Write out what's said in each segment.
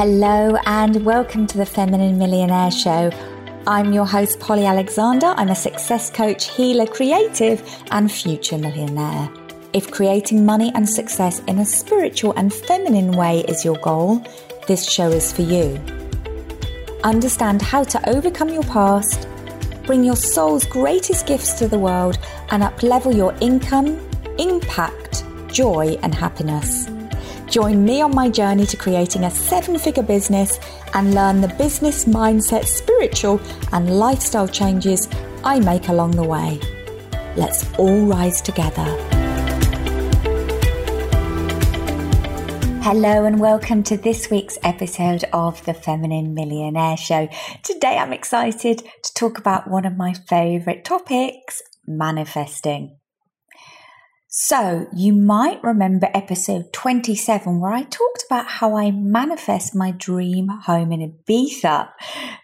Hello, and welcome to the Feminine Millionaire Show. I'm your host, Polly Alexandre. I'm a success coach, healer, creative, and future millionaire. If creating money and success in a spiritual and feminine way is your goal, this show is for you. Understand how to overcome your past, bring your soul's greatest gifts to the world, and uplevel your income, impact, joy, and happiness. Join me on my journey to creating a seven figure business and learn the business mindset, spiritual, and lifestyle changes I make along the way. Let's all rise together. Hello, and welcome to this week's episode of the Feminine Millionaire Show. Today, I'm excited to talk about one of my favorite topics manifesting. So, you might remember episode 27 where I talked about how I manifest my dream home in Ibiza.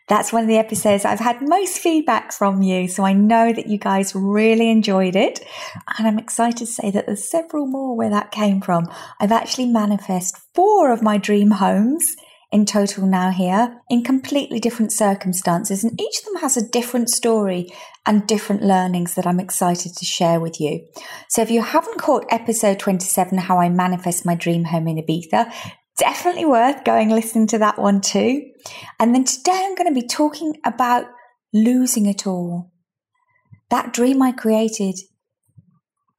That's one of the episodes I've had most feedback from you, so I know that you guys really enjoyed it. And I'm excited to say that there's several more where that came from. I've actually manifested four of my dream homes in total now here in completely different circumstances. And each of them has a different story and different learnings that I'm excited to share with you. So if you haven't caught episode 27, How I Manifest My Dream Home in Ibiza, definitely worth going listening to that one too. And then today I'm going to be talking about losing it all. That dream I created,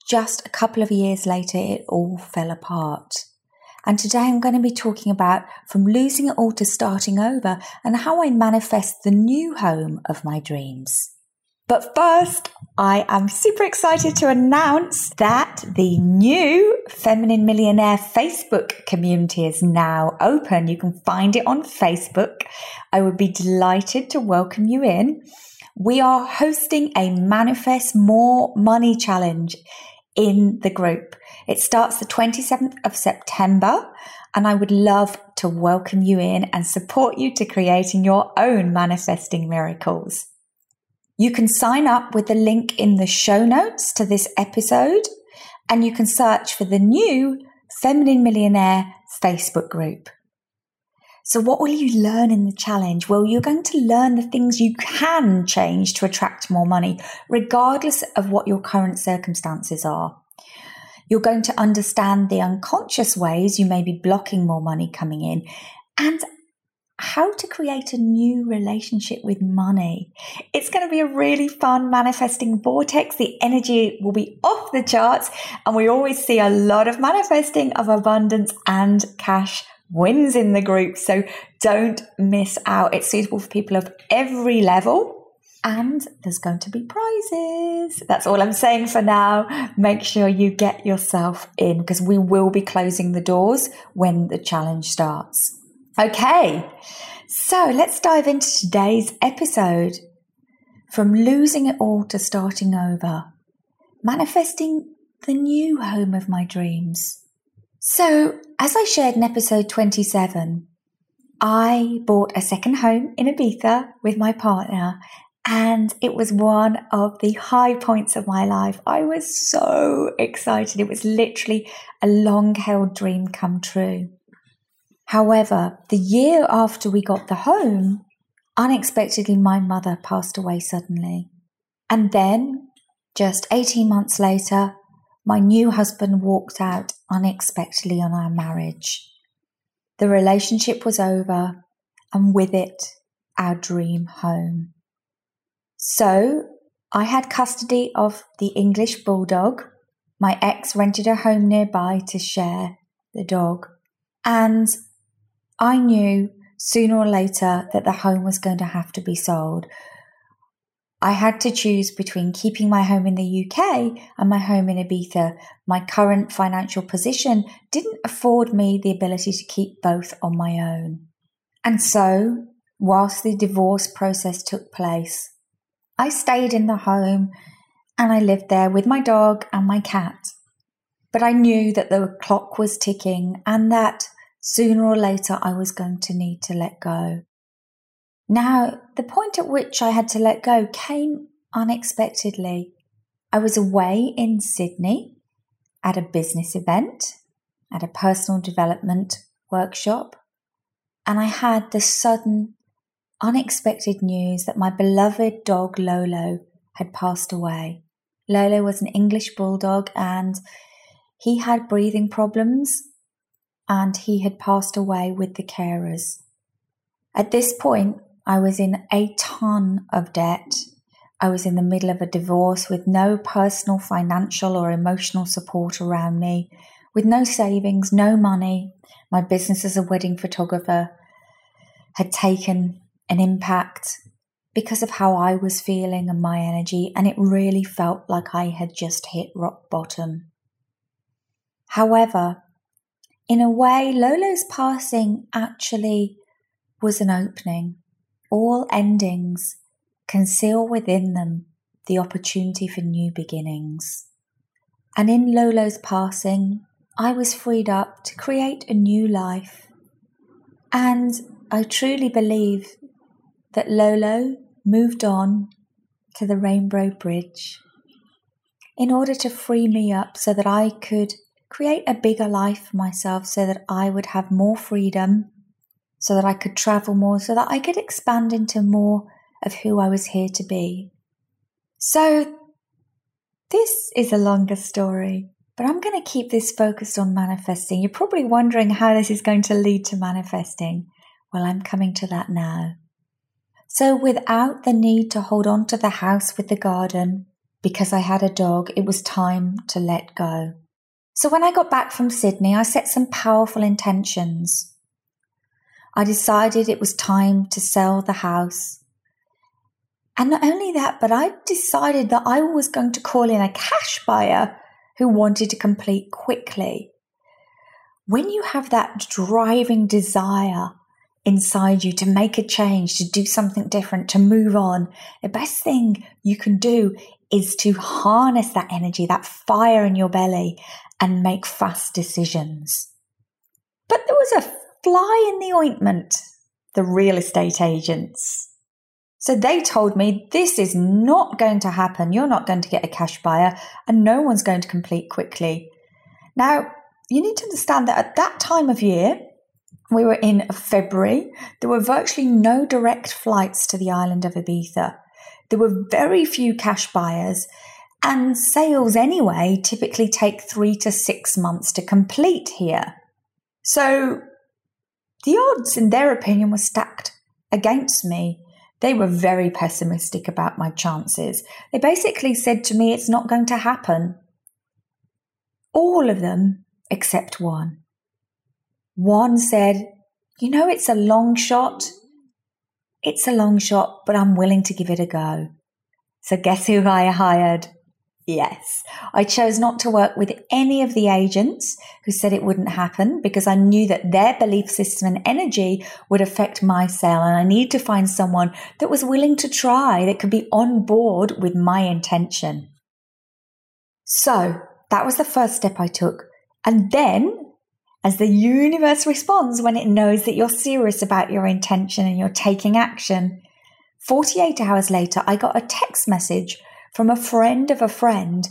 just a couple of years later, it all fell apart. And today I'm going to be talking about from losing it all to starting over and how I manifest the new home of my dreams. But first, I am super excited to announce that the new Feminine Millionaire Facebook community is now open. You can find it on Facebook. I would be delighted to welcome you in. We are hosting a Manifest More Money Challenge in the group. It starts the 27th of September, and I would love to welcome you in and support you to creating your own manifesting miracles. You can sign up with the link in the show notes to this episode, and you can search for the new Feminine Millionaire Facebook group. So, what will you learn in the challenge? Well, you're going to learn the things you can change to attract more money, regardless of what your current circumstances are. You're going to understand the unconscious ways you may be blocking more money coming in and how to create a new relationship with money. It's going to be a really fun manifesting vortex. The energy will be off the charts, and we always see a lot of manifesting of abundance and cash wins in the group. So don't miss out. It's suitable for people of every level and there's going to be prizes. That's all I'm saying for now. Make sure you get yourself in because we will be closing the doors when the challenge starts. Okay, so let's dive into today's episode. From losing it all to starting over, manifesting the new home of my dreams. So, as I shared in episode 27, I bought a second home in Ibiza with my partner and it was one of the high points of my life. I was so excited. It was literally a long held dream come true. However, the year after we got the home, unexpectedly my mother passed away suddenly. And then, just 18 months later, my new husband walked out unexpectedly on our marriage. The relationship was over, and with it, our dream home. So I had custody of the English bulldog. My ex rented a home nearby to share the dog. And I knew sooner or later that the home was going to have to be sold. I had to choose between keeping my home in the UK and my home in Ibiza. My current financial position didn't afford me the ability to keep both on my own. And so, whilst the divorce process took place, I stayed in the home and I lived there with my dog and my cat. But I knew that the clock was ticking and that sooner or later I was going to need to let go. Now, the point at which I had to let go came unexpectedly. I was away in Sydney at a business event, at a personal development workshop, and I had the sudden, unexpected news that my beloved dog Lolo had passed away. Lolo was an English bulldog and he had breathing problems and he had passed away with the carers. At this point, I was in a ton of debt. I was in the middle of a divorce with no personal, financial, or emotional support around me, with no savings, no money. My business as a wedding photographer had taken an impact because of how I was feeling and my energy, and it really felt like I had just hit rock bottom. However, in a way, Lolo's passing actually was an opening. All endings conceal within them the opportunity for new beginnings. And in Lolo's passing, I was freed up to create a new life. And I truly believe that Lolo moved on to the Rainbow Bridge in order to free me up so that I could create a bigger life for myself, so that I would have more freedom, so that I could travel more, so that I could expand into more of who I was here to be. So, this is a longer story, but I'm going to keep this focused on manifesting. You're probably wondering how this is going to lead to manifesting. Well, I'm coming to that now. So, without the need to hold on to the house with the garden, because I had a dog, it was time to let go. So, when I got back from Sydney, I set some powerful intentions. I decided it was time to sell the house. And not only that, but I decided that I was going to call in a cash buyer who wanted to complete quickly. When you have that driving desire inside you to make a change, to do something different, to move on, the best thing you can do is to harness that energy, that fire in your belly, and make fast decisions. But there was a fly in the ointment the real estate agents. So they told me this is not going to happen. You're not going to get a cash buyer, and no one's going to complete quickly. Now, you need to understand that at that time of year, we were in February. There were virtually no direct flights to the island of Ibiza. There were very few cash buyers, and sales anyway typically take three to six months to complete here. So the odds, in their opinion, were stacked against me. They were very pessimistic about my chances. They basically said to me, it's not going to happen. All of them except one. One said, You know, it's a long shot. It's a long shot, but I'm willing to give it a go. So, guess who I hired? Yes, I chose not to work with any of the agents who said it wouldn't happen because I knew that their belief system and energy would affect my sale. And I needed to find someone that was willing to try, that could be on board with my intention. So that was the first step I took. And then as the universe responds when it knows that you're serious about your intention and you're taking action. 48 hours later, I got a text message from a friend of a friend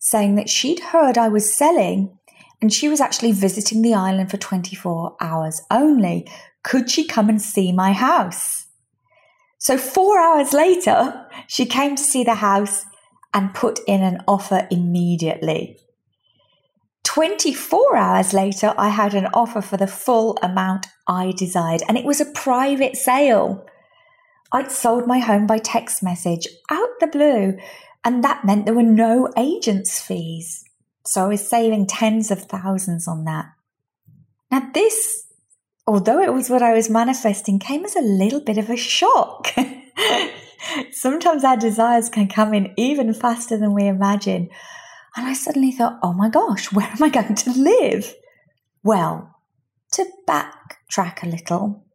saying that she'd heard I was selling and she was actually visiting the island for 24 hours only. Could she come and see my house? So, four hours later, she came to see the house and put in an offer immediately. 24 hours later, I had an offer for the full amount I desired, and it was a private sale. I'd sold my home by text message out the blue, and that meant there were no agents' fees. So I was saving tens of thousands on that. Now, this, although it was what I was manifesting, came as a little bit of a shock. Sometimes our desires can come in even faster than we imagine. And I suddenly thought, oh my gosh, where am I going to live? Well, to backtrack a little,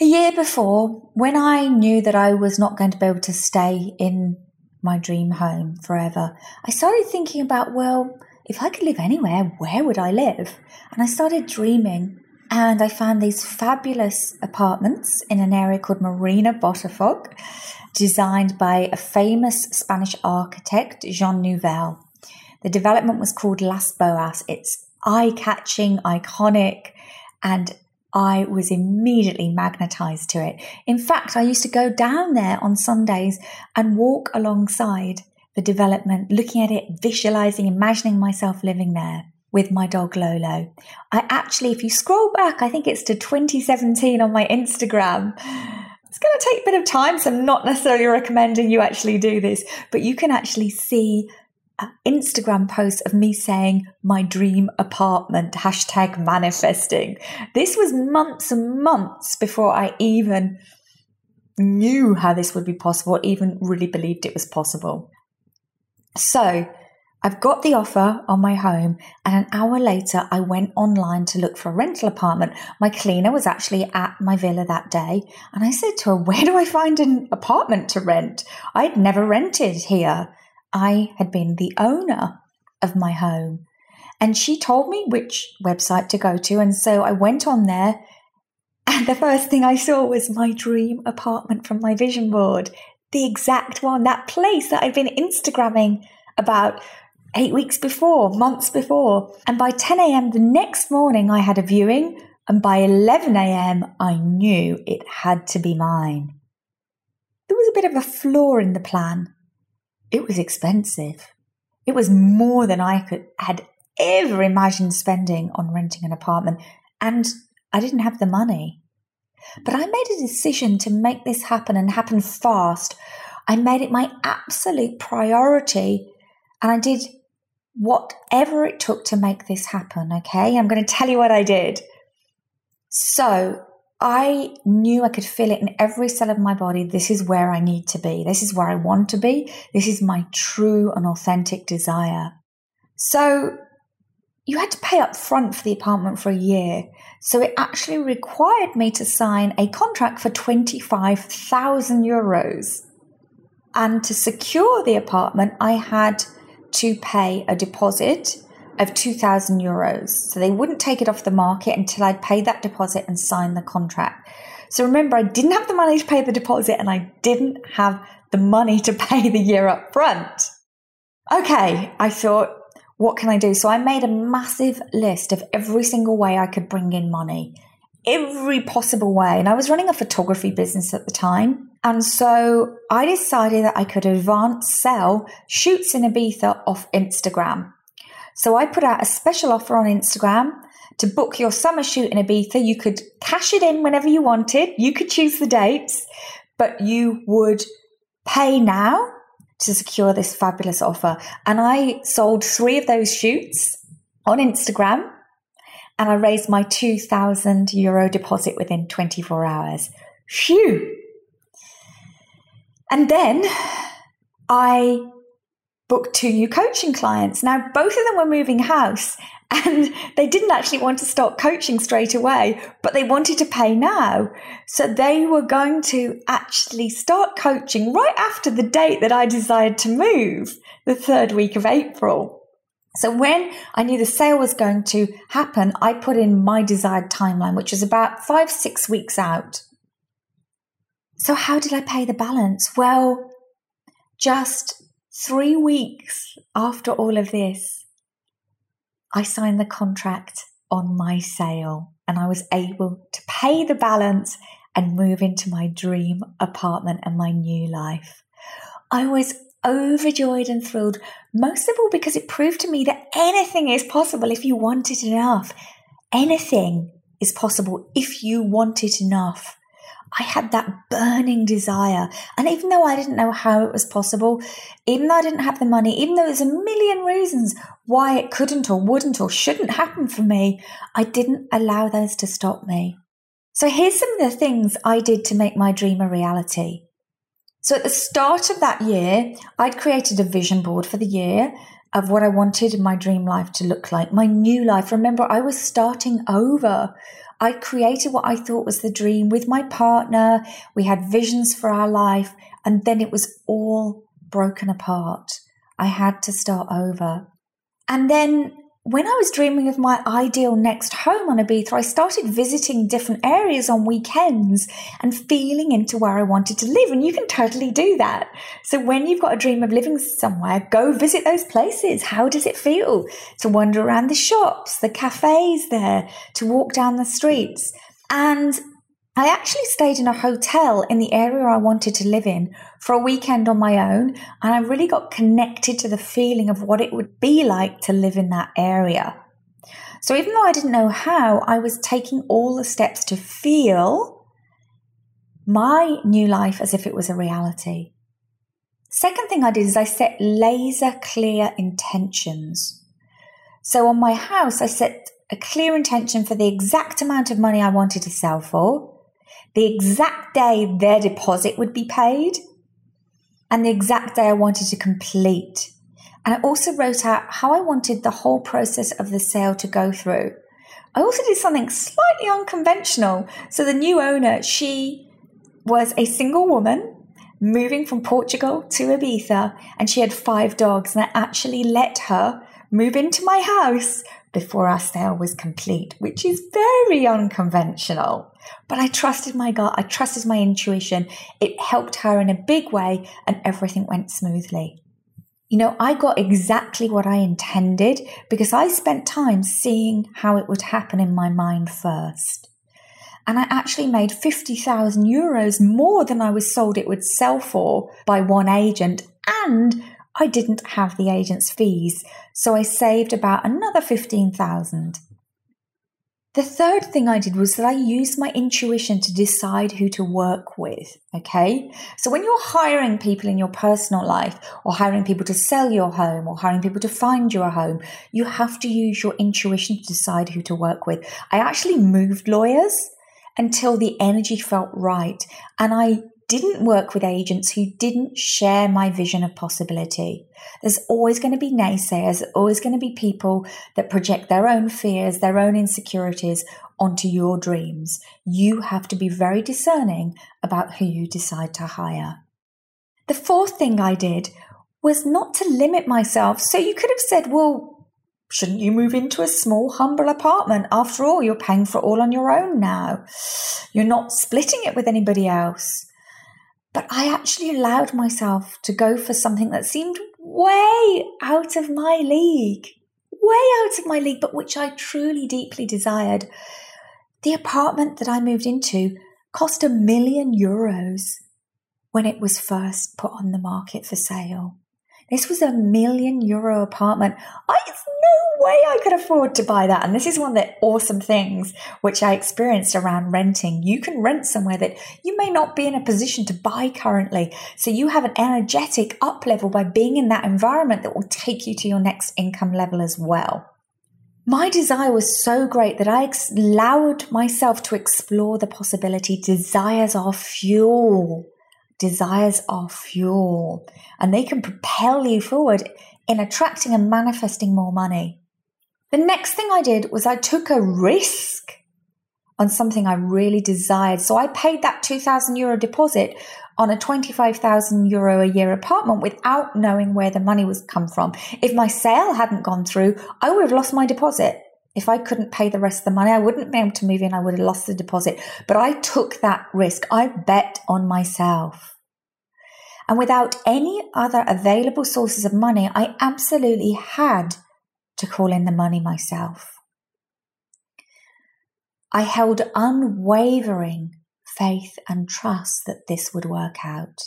a year before, when I knew that I was not going to be able to stay in my dream home forever, I started thinking about, well, if I could live anywhere, where would I live? And I started dreaming and I found these fabulous apartments in an area called Marina Botafogo, designed by a famous Spanish architect, Jean Nouvel. The development was called Las Boas. It's eye catching, iconic, and I was immediately magnetized to it. In fact, I used to go down there on Sundays and walk alongside the development, looking at it, visualizing, imagining myself living there with my dog Lolo. I actually, if you scroll back, I think it's to 2017 on my Instagram. It's going to take a bit of time, so I'm not necessarily recommending you actually do this, but you can actually see Instagram post of me saying my dream apartment, hashtag manifesting. This was months and months before I even knew how this would be possible, even really believed it was possible. So I've got the offer on my home, and an hour later, I went online to look for a rental apartment. My cleaner was actually at my villa that day, and I said to her, Where do I find an apartment to rent? I'd never rented here. I had been the owner of my home. And she told me which website to go to. And so I went on there, and the first thing I saw was my dream apartment from my vision board, the exact one, that place that I'd been Instagramming about eight weeks before, months before. And by 10 a.m. the next morning, I had a viewing. And by 11 a.m., I knew it had to be mine. There was a bit of a flaw in the plan it was expensive. It was more than I could had ever imagined spending on renting an apartment, and I didn't have the money. But I made a decision to make this happen and happen fast. I made it my absolute priority, and I did whatever it took to make this happen. Okay, I'm going to tell you what I did. So I knew I could feel it in every cell of my body. This is where I need to be. This is where I want to be. This is my true and authentic desire. So you had to pay up front for the apartment for a year. So it actually required me to sign a contract for 25,000 euros. And to secure the apartment, I had to pay a deposit of 2,000 euros. So they wouldn't take it off the market until I'd paid that deposit and signed the contract. So remember, I didn't have the money to pay the deposit and I didn't have the money to pay the year up front. Okay, I thought, what can I do? So I made a massive list of every single way I could bring in money, every possible way. And I was running a photography business at the time. And so I decided that I could advance sell shoots in Ibiza off Instagram. So I put out a special offer on Instagram to book your summer shoot in Ibiza. You could cash it in whenever you wanted. You could choose the dates, but you would pay now to secure this fabulous offer. And I sold three of those shoots on Instagram and I raised my 2000 euro deposit within 24 hours. Phew. And then I booked two new coaching clients. Now, both of them were moving house and they didn't actually want to start coaching straight away, but they wanted to pay now. So they were going to actually start coaching right after the date that I desired to move, the third week of April. So when I knew the sale was going to happen, I put in my desired timeline, which was about five, six weeks out. So how did I pay the balance? Well, just Three weeks after all of this, I signed the contract on my sale and I was able to pay the balance and move into my dream apartment and my new life. I was overjoyed and thrilled, most of all because it proved to me that anything is possible if you want it enough. Anything is possible if you want it enough. I had that burning desire. And even though I didn't know how it was possible, even though I didn't have the money, even though there's a million reasons why it couldn't or wouldn't or shouldn't happen for me, I didn't allow those to stop me. So here's some of the things I did to make my dream a reality. So at the start of that year, I'd created a vision board for the year of what I wanted my dream life to look like, my new life. Remember, I was starting over. I created what I thought was the dream with my partner. We had visions for our life, and then it was all broken apart. I had to start over. And then when I was dreaming of my ideal next home on Ibiza, I started visiting different areas on weekends and feeling into where I wanted to live. And you can totally do that. So when you've got a dream of living somewhere, go visit those places. How does it feel to wander around the shops, the cafes there, to walk down the streets? And I actually stayed in a hotel in the area I wanted to live in for a weekend on my own, and I really got connected to the feeling of what it would be like to live in that area. So even though I didn't know how, I was taking all the steps to feel my new life as if it was a reality. Second thing I did is I set laser clear intentions. So on my house, I set a clear intention for the exact amount of money I wanted to sell for, the exact day their deposit would be paid, and the exact day I wanted to complete. And I also wrote out how I wanted the whole process of the sale to go through. I also did something slightly unconventional. So the new owner, she was a single woman moving from Portugal to Ibiza, and she had five dogs. And I actually let her move into my house before our sale was complete, which is very unconventional. But I trusted my gut, I trusted my intuition. It helped her in a big way, and everything went smoothly. You know, I got exactly what I intended because I spent time seeing how it would happen in my mind first. And I actually made 50,000 euros more than I was sold it would sell for by one agent. And I didn't have the agent's fees, so I saved about another 15,000. The third thing I did was that I used my intuition to decide who to work with. Okay. So when you're hiring people in your personal life or hiring people to sell your home or hiring people to find you a home, you have to use your intuition to decide who to work with. I actually moved lawyers until the energy felt right. And I didn't work with agents who didn't share my vision of possibility. There's always going to be naysayers, always going to be people that project their own fears, their own insecurities onto your dreams. You have to be very discerning about who you decide to hire. The fourth thing I did was not to limit myself. So you could have said, well, shouldn't you move into a small, humble apartment? After all, you're paying for it all on your own now. You're not splitting it with anybody else. But I actually allowed myself to go for something that seemed way out of my league, way out of my league, but which I truly deeply desired. The apartment that I moved into cost a million euros when it was first put on the market for sale. This was a million euro apartment. I, it's way I could afford to buy that. And this is one of the awesome things which I experienced around renting. You can rent somewhere that you may not be in a position to buy currently. So you have an energetic up level by being in that environment that will take you to your next income level as well. My desire was so great that I allowed myself to explore the possibility. Desires are fuel desires are fuel and they can propel you forward in attracting and manifesting more money. The next thing I did was I took a risk on something I really desired. So I paid that 2000 euro deposit on a 25,000 euro a year apartment without knowing where the money was come from. If my sale hadn't gone through, I would have lost my deposit. If I couldn't pay the rest of the money, I wouldn't be able to move in. I would have lost the deposit. But I took that risk. I bet on myself. And without any other available sources of money, I absolutely had to call in the money myself. I held unwavering faith and trust that this would work out.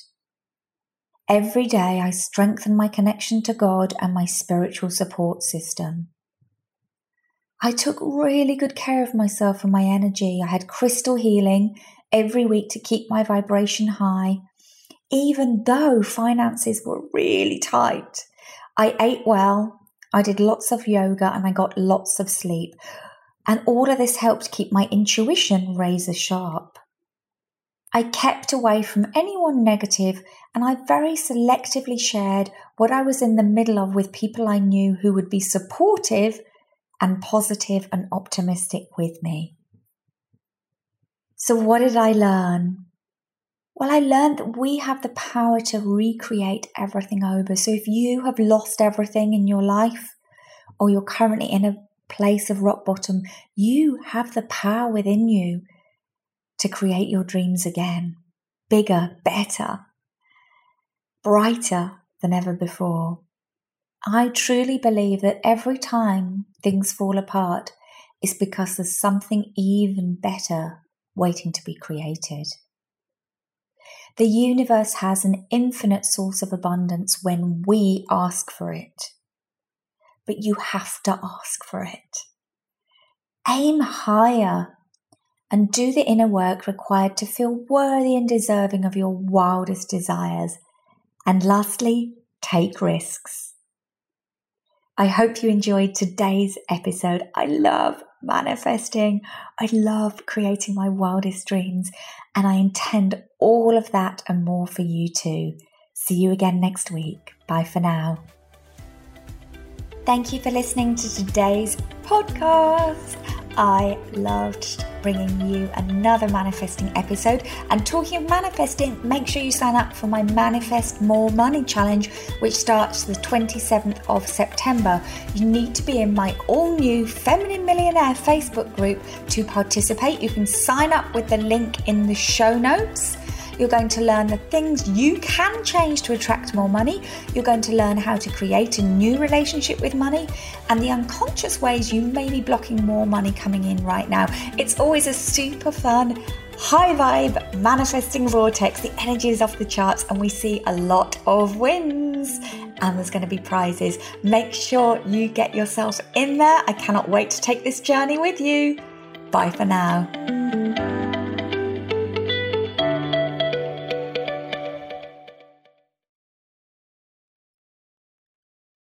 Every day I strengthened my connection to God and my spiritual support system. I took really good care of myself and my energy. I had crystal healing every week to keep my vibration high, even though finances were really tight. I ate well, I did lots of yoga, and I got lots of sleep. And all of this helped keep my intuition razor sharp. I kept away from anyone negative and I very selectively shared what I was in the middle of with people I knew who would be supportive and positive and optimistic with me. So, what did I learn? Well, I learned that we have the power to recreate everything over. So, if you have lost everything in your life, or you're currently in a place of rock bottom, you have the power within you to create your dreams again bigger, better, brighter than ever before. I truly believe that every time things fall apart, it's because there's something even better waiting to be created. The universe has an infinite source of abundance when we ask for it. But you have to ask for it. Aim higher and do the inner work required to feel worthy and deserving of your wildest desires. And lastly, take risks. I hope you enjoyed today's episode. I love manifesting. I love creating my wildest dreams, and I intend all of that and more for you too. See you again next week. Bye for now. Thank you for listening to today's podcast. I loved bringing you another manifesting episode. And talking of manifesting, make sure you sign up for my Manifest More Money Challenge, which starts the 27th of September. You need to be in my all new Feminine Millionaire Facebook group to participate. You can sign up with the link in the show notes. You're going to learn the things you can change to attract more money. You're going to learn how to create a new relationship with money and the unconscious ways you may be blocking more money coming in right now. It's always a super fun, high vibe manifesting vortex. The energy is off the charts and we see a lot of wins and there's going to be prizes. Make sure you get yourself in there. I cannot wait to take this journey with you. Bye for now.